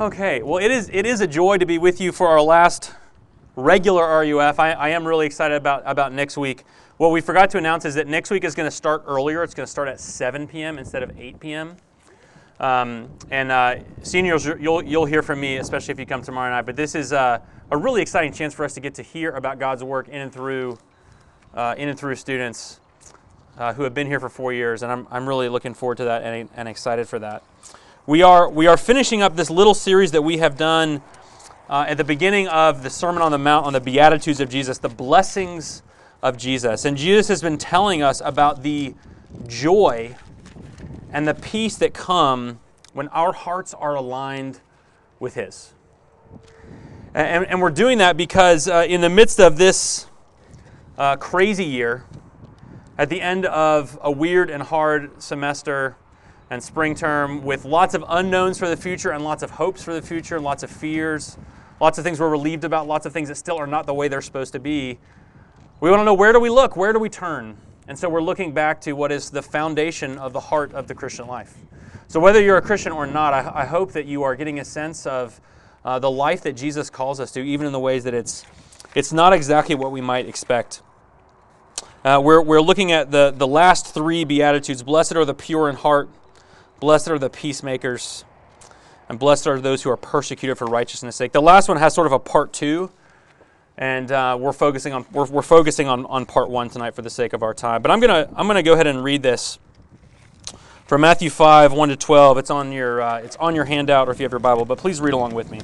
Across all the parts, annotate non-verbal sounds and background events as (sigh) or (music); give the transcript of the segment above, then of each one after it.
Okay, well, it is, it is a joy to be with you for our last regular RUF. I, I am really excited about, about next week. What we forgot to announce is that next week is going to start earlier. It's going to start at 7 p.m. instead of 8 p.m. Um, and uh, seniors, you'll, you'll hear from me, especially if you come tomorrow night. But this is uh, a really exciting chance for us to get to hear about God's work in and through, uh, in and through students uh, who have been here for four years. And I'm, I'm really looking forward to that and, and excited for that. We are, we are finishing up this little series that we have done uh, at the beginning of the Sermon on the Mount on the Beatitudes of Jesus, the blessings of Jesus. And Jesus has been telling us about the joy and the peace that come when our hearts are aligned with His. And, and we're doing that because uh, in the midst of this uh, crazy year, at the end of a weird and hard semester, and spring term with lots of unknowns for the future and lots of hopes for the future and lots of fears, lots of things we're relieved about, lots of things that still are not the way they're supposed to be. We want to know where do we look? Where do we turn? And so we're looking back to what is the foundation of the heart of the Christian life. So whether you're a Christian or not, I, I hope that you are getting a sense of uh, the life that Jesus calls us to, even in the ways that it's, it's not exactly what we might expect. Uh, we're, we're looking at the, the last three Beatitudes. Blessed are the pure in heart, Blessed are the peacemakers, and blessed are those who are persecuted for righteousness' sake. The last one has sort of a part two, and uh, we're focusing on we're, we're focusing on, on part one tonight for the sake of our time. But I'm gonna I'm gonna go ahead and read this from Matthew five one to twelve. It's on your uh, it's on your handout, or if you have your Bible. But please read along with me.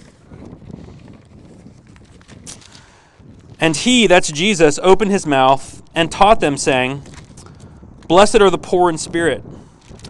And he, that's Jesus, opened his mouth and taught them, saying, Blessed are the poor in spirit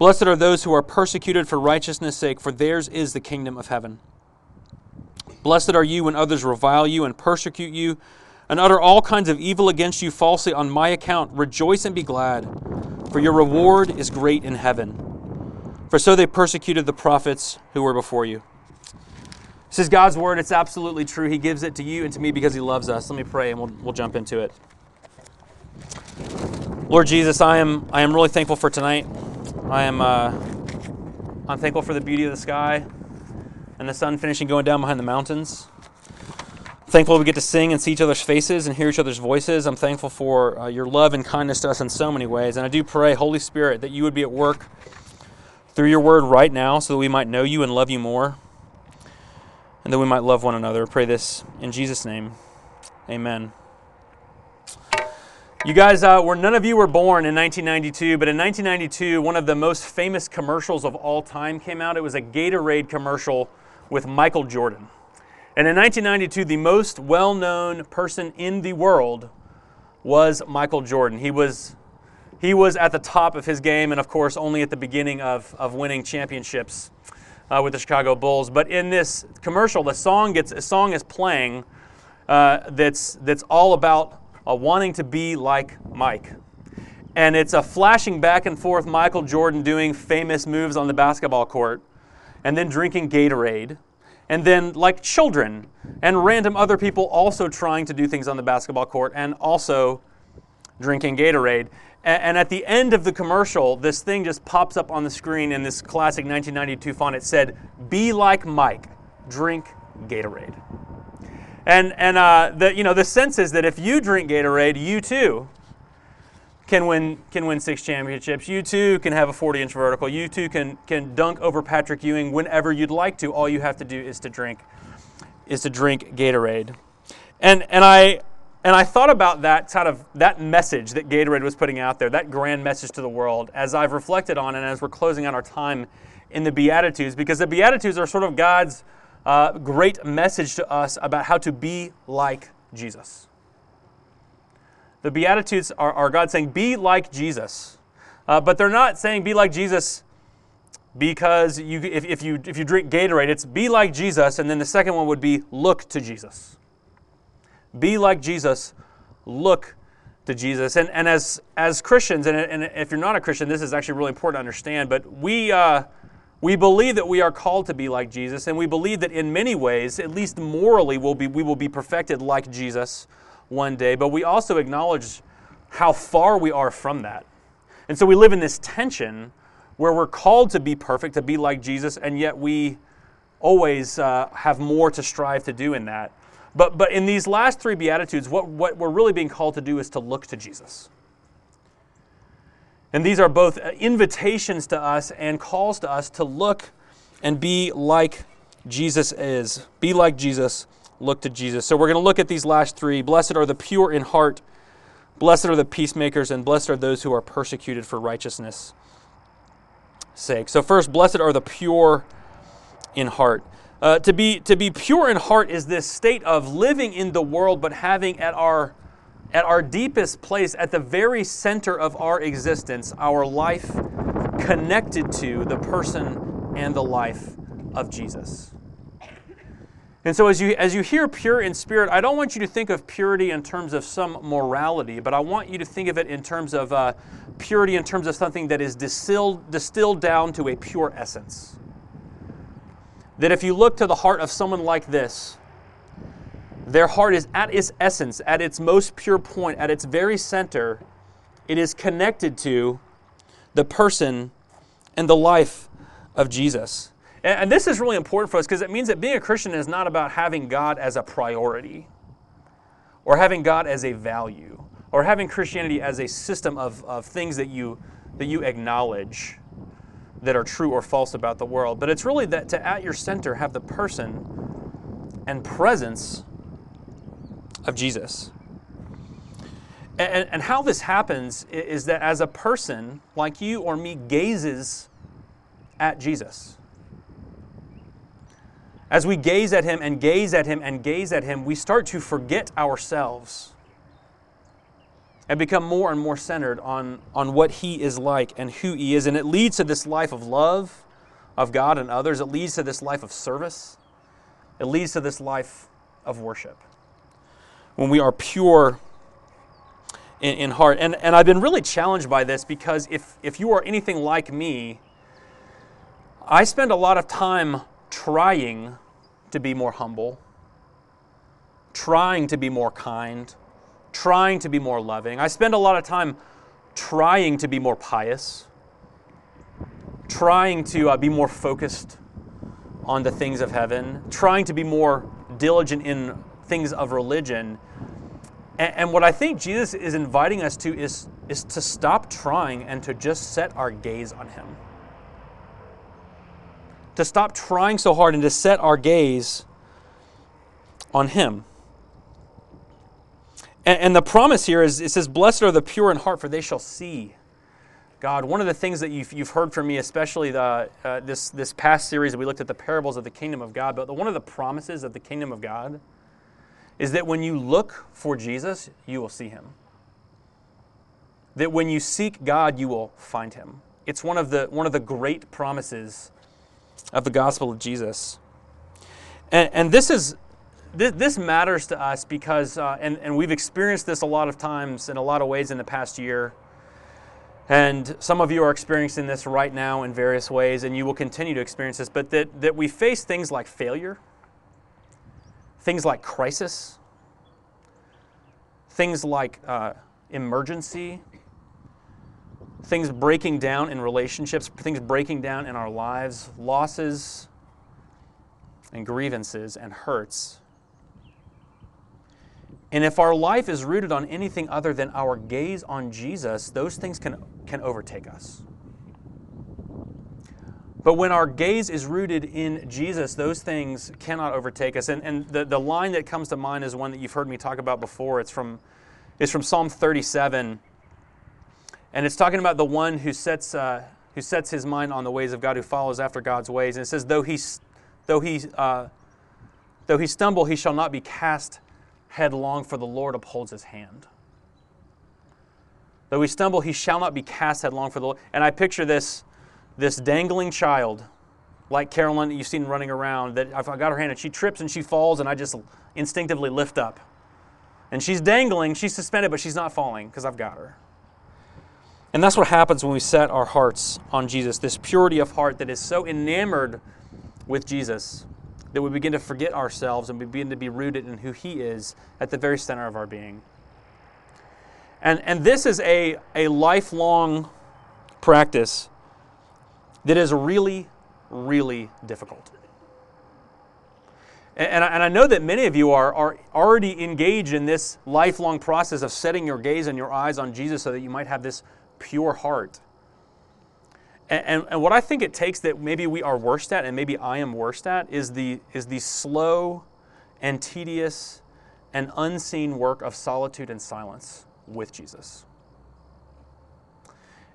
Blessed are those who are persecuted for righteousness' sake, for theirs is the kingdom of heaven. Blessed are you when others revile you and persecute you and utter all kinds of evil against you falsely on my account. Rejoice and be glad, for your reward is great in heaven. For so they persecuted the prophets who were before you. This is God's word. It's absolutely true. He gives it to you and to me because He loves us. Let me pray and we'll, we'll jump into it. Lord Jesus, I am, I am really thankful for tonight. I am uh, I'm thankful for the beauty of the sky and the sun finishing going down behind the mountains. thankful we get to sing and see each other's faces and hear each other's voices. I'm thankful for uh, your love and kindness to us in so many ways. And I do pray, Holy Spirit, that you would be at work through your word right now so that we might know you and love you more and that we might love one another. I pray this in Jesus' name. Amen. You guys, uh, were none of you were born in 1992, but in 1992, one of the most famous commercials of all time came out. It was a Gatorade commercial with Michael Jordan. And in 1992, the most well known person in the world was Michael Jordan. He was, he was at the top of his game, and of course, only at the beginning of, of winning championships uh, with the Chicago Bulls. But in this commercial, the song, gets, a song is playing uh, that's, that's all about uh, wanting to be like Mike. And it's a flashing back and forth Michael Jordan doing famous moves on the basketball court, and then drinking Gatorade, and then like children and random other people also trying to do things on the basketball court and also drinking Gatorade. And at the end of the commercial, this thing just pops up on the screen in this classic 1992 font. It said, Be like Mike, drink Gatorade. And, and uh, the, you know, the sense is that if you drink Gatorade, you too can win, can win six championships. You too can have a 40 inch vertical. You too can, can dunk over Patrick Ewing whenever you'd like to. All you have to do is to drink, is to drink Gatorade. And, and, I, and I thought about that kind of that message that Gatorade was putting out there, that grand message to the world, as I've reflected on and as we're closing out our time in the Beatitudes, because the Beatitudes are sort of God's uh, great message to us about how to be like Jesus. The Beatitudes are, are God saying, be like Jesus. Uh, but they're not saying be like Jesus because you, if, if, you, if you drink Gatorade, it's be like Jesus, and then the second one would be look to Jesus. Be like Jesus, look to Jesus. And, and as, as Christians, and, and if you're not a Christian, this is actually really important to understand, but we, uh, we believe that we are called to be like Jesus, and we believe that in many ways, at least morally, we'll be, we will be perfected like Jesus one day, but we also acknowledge how far we are from that. And so we live in this tension where we're called to be perfect, to be like Jesus, and yet we always uh, have more to strive to do in that. But, but in these last three Beatitudes, what, what we're really being called to do is to look to Jesus. And these are both invitations to us and calls to us to look and be like Jesus is. Be like Jesus, look to Jesus. So we're going to look at these last three. Blessed are the pure in heart, blessed are the peacemakers, and blessed are those who are persecuted for righteousness' sake. So, first, blessed are the pure in heart. Uh, to, be, to be pure in heart is this state of living in the world, but having at our, at our deepest place, at the very center of our existence, our life connected to the person and the life of Jesus. And so, as you, as you hear pure in spirit, I don't want you to think of purity in terms of some morality, but I want you to think of it in terms of uh, purity, in terms of something that is distilled, distilled down to a pure essence that if you look to the heart of someone like this, their heart is at its essence, at its most pure point, at its very center, it is connected to the person and the life of Jesus. And this is really important for us because it means that being a Christian is not about having God as a priority or having God as a value or having Christianity as a system of, of things that you, that you acknowledge that are true or false about the world, but it's really that to at your center have the person and presence of Jesus. And, and how this happens is that as a person like you or me gazes at Jesus, as we gaze at him and gaze at him and gaze at him, we start to forget ourselves and become more and more centered on, on what He is like and who He is. And it leads to this life of love of God and others. It leads to this life of service. It leads to this life of worship. When we are pure in, in heart. And, and I've been really challenged by this because if, if you are anything like me, I spend a lot of time trying to be more humble, trying to be more kind, trying to be more loving. I spend a lot of time trying to be more pious, trying to uh, be more focused on the things of heaven, trying to be more diligent in things of religion. And, and what I think Jesus is inviting us to is, is to stop trying and to just set our gaze on Him. To stop trying so hard and to set our gaze on Him. And, and the promise here is it says, Blessed are the pure in heart, for they shall see God. One of the things that you've, you've heard from me, especially the, uh, this, this past series, we looked at the parables of the kingdom of God, but one of the promises of the kingdom of God is that when you look for Jesus, you will see him. That when you seek God, you will find him. It's one of the, one of the great promises of the gospel of Jesus. And, and this is this, this matters to us because, uh, and, and we've experienced this a lot of times in a lot of ways in the past year. And some of you are experiencing this right now in various ways, and you will continue to experience this, but that, that we face things like failure, things like crisis, things like uh, emergency, things breaking down in relationships, things breaking down in our lives, losses and grievances and hurts. And if our life is rooted on anything other than our gaze on Jesus, those things can, can overtake us. But when our gaze is rooted in Jesus, those things cannot overtake us. And, and the, the line that comes to mind is one that you've heard me talk about before. It's from, it's from Psalm 37. And it's talking about the one who sets, uh, who sets his mind on the ways of God, who follows after God's ways. And it says, Though he, though he, uh, though he stumble, he shall not be cast headlong, for the Lord upholds his hand. Though he stumble, he shall not be cast headlong for the Lord. And I picture this, this dangling child, like Carolyn that you've seen running around, that I've got her hand and she trips and she falls, and I just instinctively lift up. And she's dangling, she's suspended, but she's not falling because I've got her. And that's what happens when we set our hearts on Jesus, this purity of heart that is so enamored with Jesus that we begin to forget ourselves and we begin to be rooted in who He is at the very center of our being. And, and this is a, a lifelong practice that is really, really difficult. And I, know that many of you are, are already engaged in this lifelong process of setting your gaze and your eyes on Jesus so that you might have this pure heart. And, and, and, what I think it takes that maybe we are worst at, and maybe I am worst at, is the, is the slow and tedious and unseen work of solitude and silence with Jesus.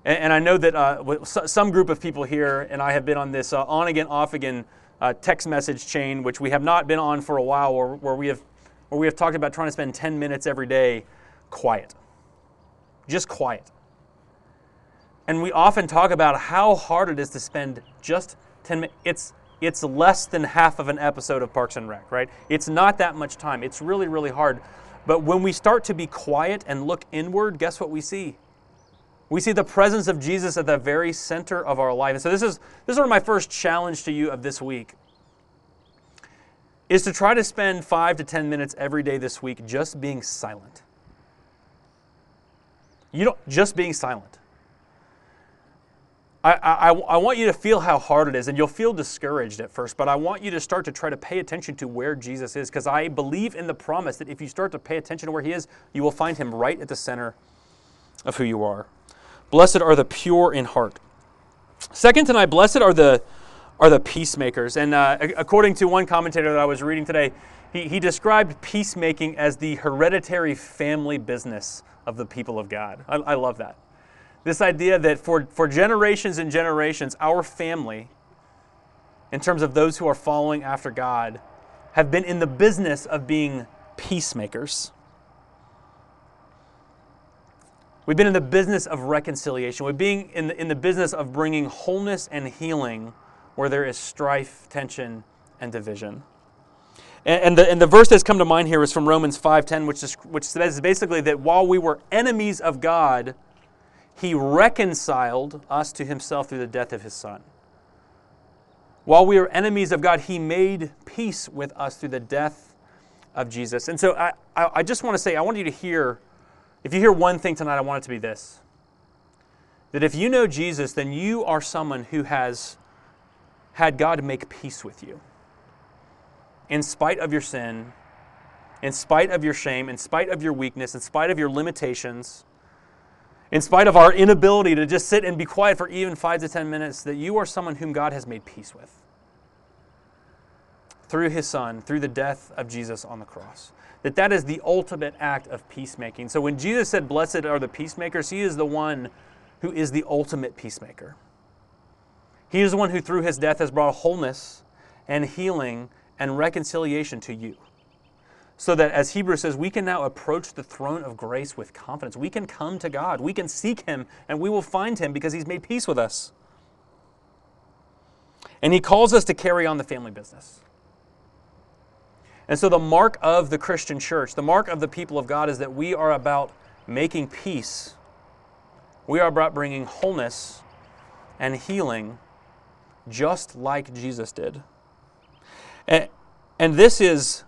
And, and I know that uh, some group of people here, and I have been on this uh, on again, off again uh, text message chain, which we have not been on for a while, where, where, we have, where we have talked about trying to spend 10 minutes every day quiet. Just quiet. And we often talk about how hard it is to spend just 10 minutes. It's, it's less than half of an episode of Parks and Rec, right? It's not that much time. It's really, really hard. But when we start to be quiet and look inward, guess what we see? We see the presence of Jesus at the very center of our life. And so this is this is my first challenge to you of this week. Is to try to spend five to ten minutes every day this week just being silent. You don't just being silent. I, I, I want you to feel how hard it is, and you'll feel discouraged at first, but I want you to start to try to pay attention to where Jesus is, because I believe in the promise that if you start to pay attention to where He is, you will find Him right at the center of who you are. Blessed are the pure in heart. Second tonight, blessed are the are the peacemakers. And uh, according to one commentator that I was reading today, he, he described peacemaking as the hereditary family business of the people of God. I, I love that. This idea that for, for generations and generations, our family, in terms of those who are following after God, have been in the business of being peacemakers. We've been in the business of reconciliation. We've been in the, in the business of bringing wholeness and healing where there is strife, tension, and division. And, and, the, and the verse that's come to mind here is from Romans 5.10, which, is, which says basically that while we were enemies of God, he reconciled us to himself through the death of his Son. While we were enemies of God, he made peace with us through the death of Jesus. And so I, I, I just want to say, I want you to hear if you hear one thing tonight, I want it to be this that if you know Jesus, then you are someone who has had God make peace with you. In spite of your sin, in spite of your shame, in spite of your weakness, in spite of your limitations, in spite of our inability to just sit and be quiet for even five to ten minutes, that you are someone whom God has made peace with through his Son, through the death of Jesus on the cross that that is the ultimate act of peacemaking. So when Jesus said, Blessed are the peacemakers, he is the one who is the ultimate peacemaker. He is the one who, through his death, has brought wholeness and healing and reconciliation to you. So that, as Hebrews says, we can now approach the throne of grace with confidence. We can come to God. We can seek Him, and we will find Him because He's made peace with us. And He calls us to carry on the family business. And so, the mark of the Christian church, the mark of the people of God, is that we are about making peace. We are about bringing wholeness and healing just like Jesus did. And, and this is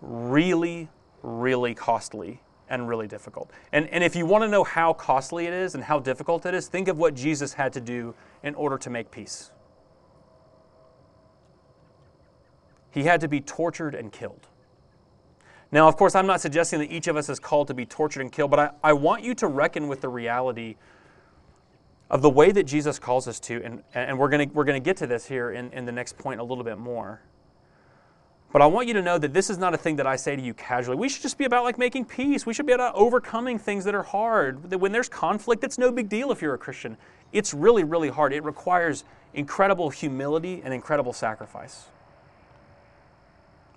really, really costly and really difficult. And, and if you want to know how costly it is and how difficult it is, think of what Jesus had to do in order to make peace. He had to be tortured and killed. Now, of course, I'm not suggesting that each of us is called to be tortured and killed, but I, I want you to reckon with the reality of the way that Jesus calls us to, and, and we're going we're gonna get to this here in, in the next point a little bit more. But I want you to know that this is not a thing that I say to you casually. We should just be about like making peace. We should be about overcoming things that are hard. That when there's conflict, it's no big deal if you're a Christian. It's really, really hard. It requires incredible humility and incredible sacrifice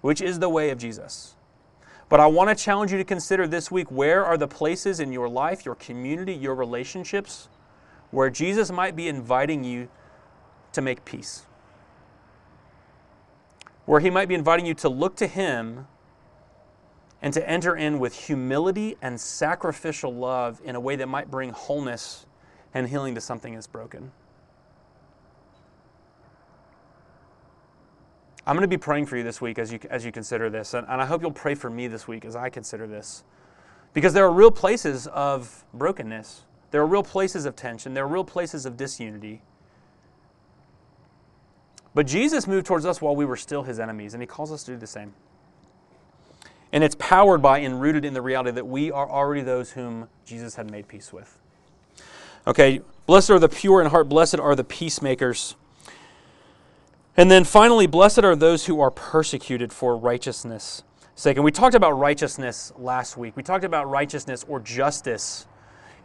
which is the way of Jesus. But I want to challenge you to consider this week where are the places in your life, your community, your relationships, where Jesus might be inviting you to make peace. Where he might be inviting you to look to him and to enter in with humility and sacrificial love in a way that might bring wholeness and healing to something that's broken. I'm going to be praying for you this week as you, as you consider this, and, and I hope you'll pray for me this week as I consider this. Because there are real places of brokenness, there are real places of tension, there are real places of disunity. But Jesus moved towards us while we were still his enemies, and he calls us to do the same. And it's powered by and rooted in the reality that we are already those whom Jesus had made peace with. Okay, blessed are the pure in heart, blessed are the peacemakers. And then finally, blessed are those who are persecuted for righteousness' sake. And we talked about righteousness last week. We talked about righteousness or justice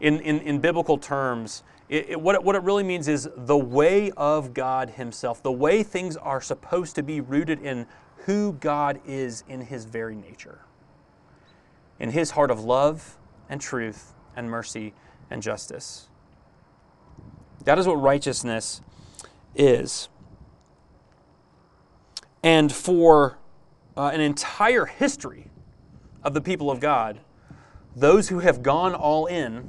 in, in, in biblical terms. It, it, what, it, what it really means is the way of God Himself, the way things are supposed to be rooted in who God is in his very nature, in his heart of love and truth and mercy and justice. That is what righteousness is. And for uh, an entire history of the people of God, those who have gone all in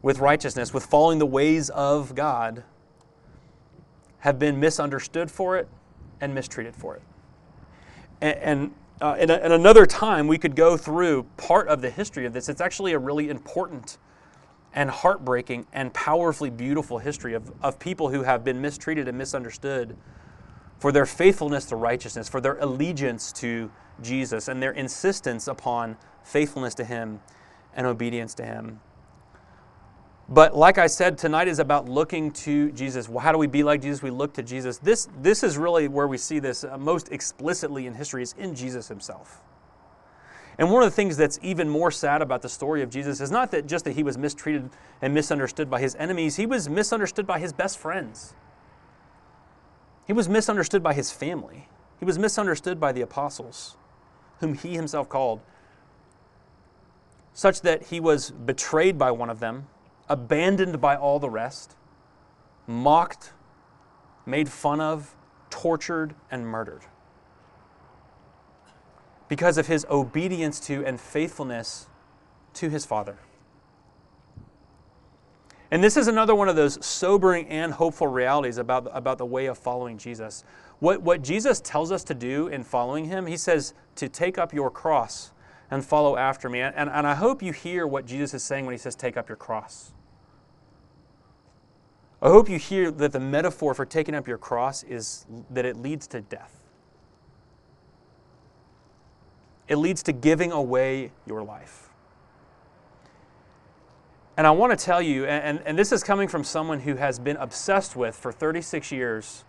with righteousness, with following the ways of God, have been misunderstood for it and mistreated for it. And, and uh, in, a, in another time, we could go through part of the history of this. It's actually a really important and heartbreaking and powerfully beautiful history of, of people who have been mistreated and misunderstood for their faithfulness to righteousness, for their allegiance to Jesus, and their insistence upon faithfulness to Him and obedience to Him. But like I said, tonight is about looking to Jesus. How do we be like Jesus? We look to Jesus. This, this is really where we see this uh, most explicitly in history is in Jesus himself. And one of the things that's even more sad about the story of Jesus is not that just that he was mistreated and misunderstood by his enemies, he was misunderstood by his best friends. He was misunderstood by his family. He was misunderstood by the apostles, whom he himself called, such that he was betrayed by one of them abandoned by all the rest, mocked, made fun of, tortured, and murdered. Because of his obedience to and faithfulness to his Father. And this is another one of those sobering and hopeful realities about, about the way of following Jesus. What, what Jesus tells us to do in following him, he says to take up your cross and follow after me. And, and I hope you hear what Jesus is saying when he says, take up your cross. I hope you hear that the metaphor for taking up your cross is that it leads to death. It leads to giving away your life. And I want to tell you, and, and this is coming from someone who has been obsessed with for 36 years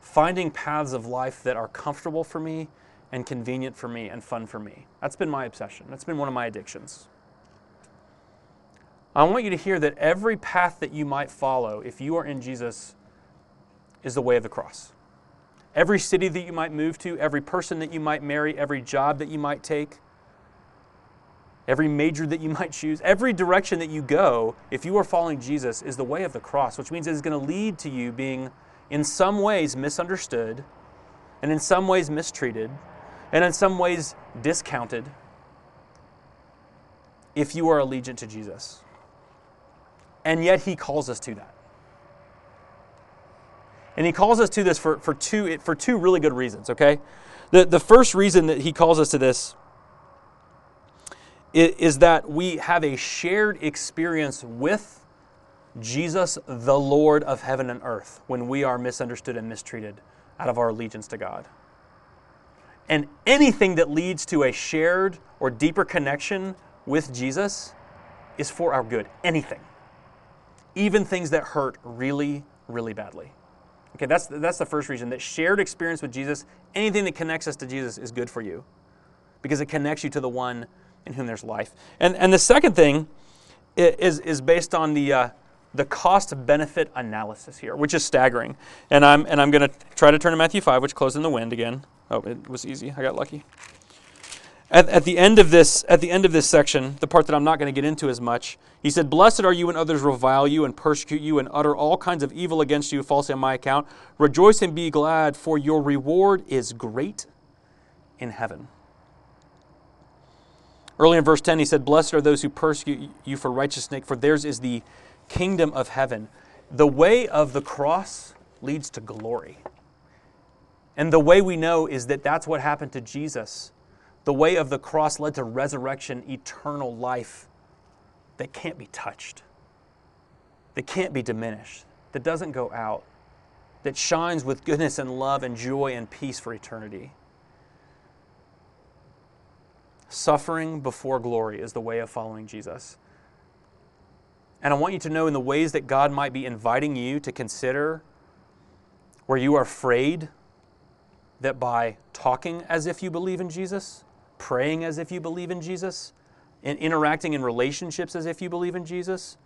finding paths of life that are comfortable for me and convenient for me and fun for me. That's been my obsession. That's been one of my addictions. I want you to hear that every path that you might follow, if you are in Jesus, is the way of the cross. Every city that you might move to, every person that you might marry, every job that you might take, every major that you (laughs) might choose, every direction that you go, if you are following Jesus, is the way of the cross, which means it is going to lead to you being, in some ways, misunderstood, and in some ways, mistreated, and in some ways, discounted if you are allegiant to Jesus. And yet he calls us to that. And he calls us to this for, for, two, for two really good reasons, okay? The, the first reason that he calls us to this is, that we have a shared experience with Jesus, the Lord of heaven and earth, when we are misunderstood and mistreated out of our allegiance to God. And anything that leads to a shared or deeper connection with Jesus is for our good. Anything even things that hurt really, really badly. Okay, that's, that's the first reason that shared experience with Jesus, anything that connects us to Jesus is good for you because it connects you to the one in whom there's life. And, and the second thing is, is based on the, uh, the cost benefit analysis here, which is staggering. And I'm, and I'm going to try to turn to Matthew 5, which closed in the wind again. Oh, it was easy. I got lucky. At, at, the end of this, at the end of this section, the part that I'm not going to get into as much, he said, "Blessed are you when others revile you and persecute you and utter all kinds of evil against you falsely on my account. Rejoice and be glad, for your reward is great in heaven." Early in verse 10, he said, Blessed are those who persecute you for righteousness' for theirs is the kingdom of heaven. The way of the cross leads to glory. And the way we know is that that's what happened to Jesus. The way of the cross led to resurrection, eternal life that can't be touched, that can't be diminished, that doesn't go out, that shines with goodness and love and joy and peace for eternity. Suffering before glory is the way of following Jesus. And I want you to know in the ways that God might be inviting you to consider where you are afraid that by talking as if you believe in Jesus, praying as if you believe in Jesus, in interacting in relationships as if you believe in Jesus,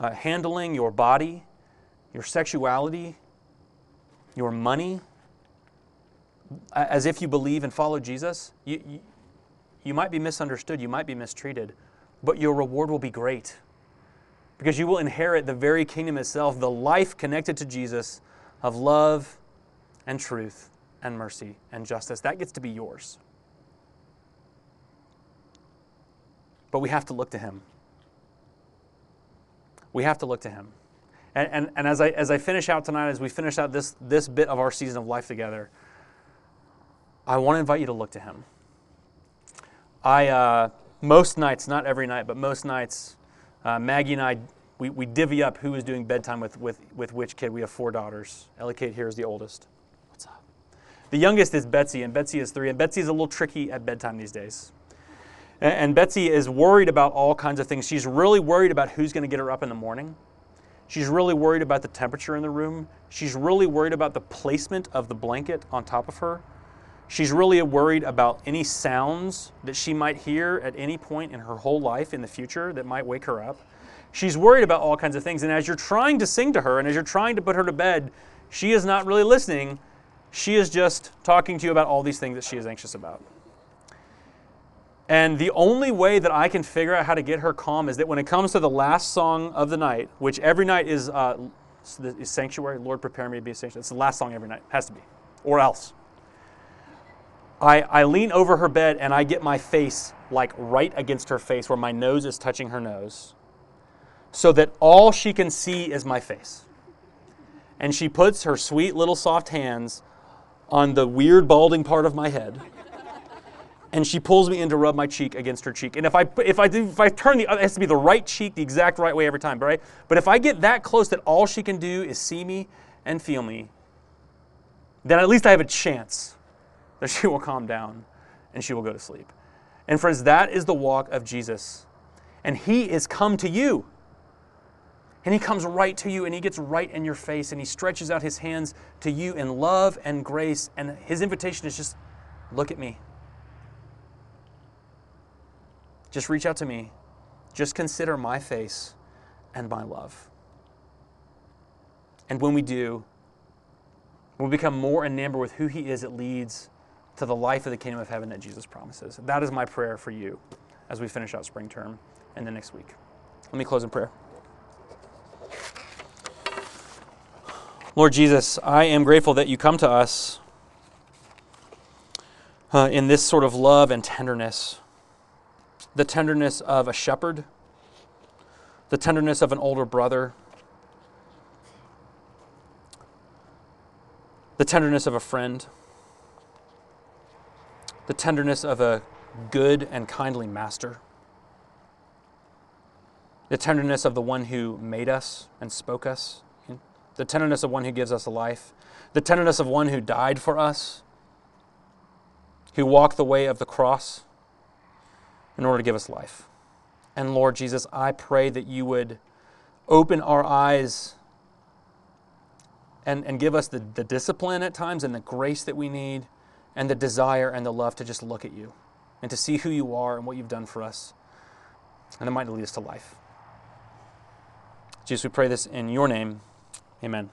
uh, handling your body, your sexuality, your money, as if you believe and follow Jesus, you, you, you might be misunderstood, you might be mistreated, but your reward will be great because you will inherit the very kingdom itself, the life connected to Jesus of love and truth and mercy and justice. That gets to be yours. But we have to look to Him. We have to look to Him. And, and, and as, I, as I finish out tonight, as we finish out this, this bit of our season of life together, I want to invite you to look to Him. I, uh, most nights, not every night, but most nights, uh, Maggie and I, we, we divvy up who is doing bedtime with, with, with which kid. We have four daughters. Ellie Kate here is the oldest. What's up? The youngest is Betsy, and Betsy is three. And Betsy is a little tricky at bedtime these days. And, and Betsy is worried about all kinds of things. She's really worried about who's going to get her up in the morning. She's really worried about the temperature in the room. She's really worried about the placement of the blanket on top of her. She's really worried about any sounds that she might hear at any point in her whole life in the future that might wake her up. She's worried about all kinds of things. And as you're trying to sing to her and as you're trying to put her to bed, she is not really listening. She is just talking to you about all these things that she is anxious about. And the only way that I can figure out how to get her calm is that when it comes to the last song of the night, which every night is, uh, is Sanctuary, Lord, prepare me to be a sanctuary. It's the last song every night. it Has to be. Or else. I, I lean over her bed and I get my face like right against her face where my nose is touching her nose so that all she can see is my face. And she puts her sweet little soft hands on the weird balding part of my head. And she pulls me in to rub my cheek against her cheek. And if I if I do if I turn the it has to be the right cheek, the exact right way every time, right? But if I get that close that all she can do is see me and feel me, then at least I have a chance (laughs) that she will calm down and she will go to sleep. And friends, that is the walk of Jesus. And he is come to you. And he comes right to you and he gets right in your face and he stretches out his hands to you in love and grace. And his invitation is just look at me. Just reach out to me. Just consider my face and my love. And when we do, when we become more enamored with who he is, it leads to the life of the kingdom of heaven that Jesus promises. That is my prayer for you as we finish out spring term and the next week. Let me close in prayer. Lord Jesus, I am grateful that you come to us uh, in this sort of love and tenderness the tenderness of a shepherd, the tenderness of an older brother, the tenderness of a friend the tenderness of a good and kindly master, the tenderness of the one who made us and spoke us, the tenderness of one who gives us life, the tenderness of one who died for us, who walked the way of the cross in order to give us life. And Lord Jesus, I pray that you would open our eyes and, and give us the, the discipline at times and the grace that we need and the desire and the love to just look at you and to see who you are and what you've done for us. And it might lead us to life. Jesus, we pray this in your name. Amen.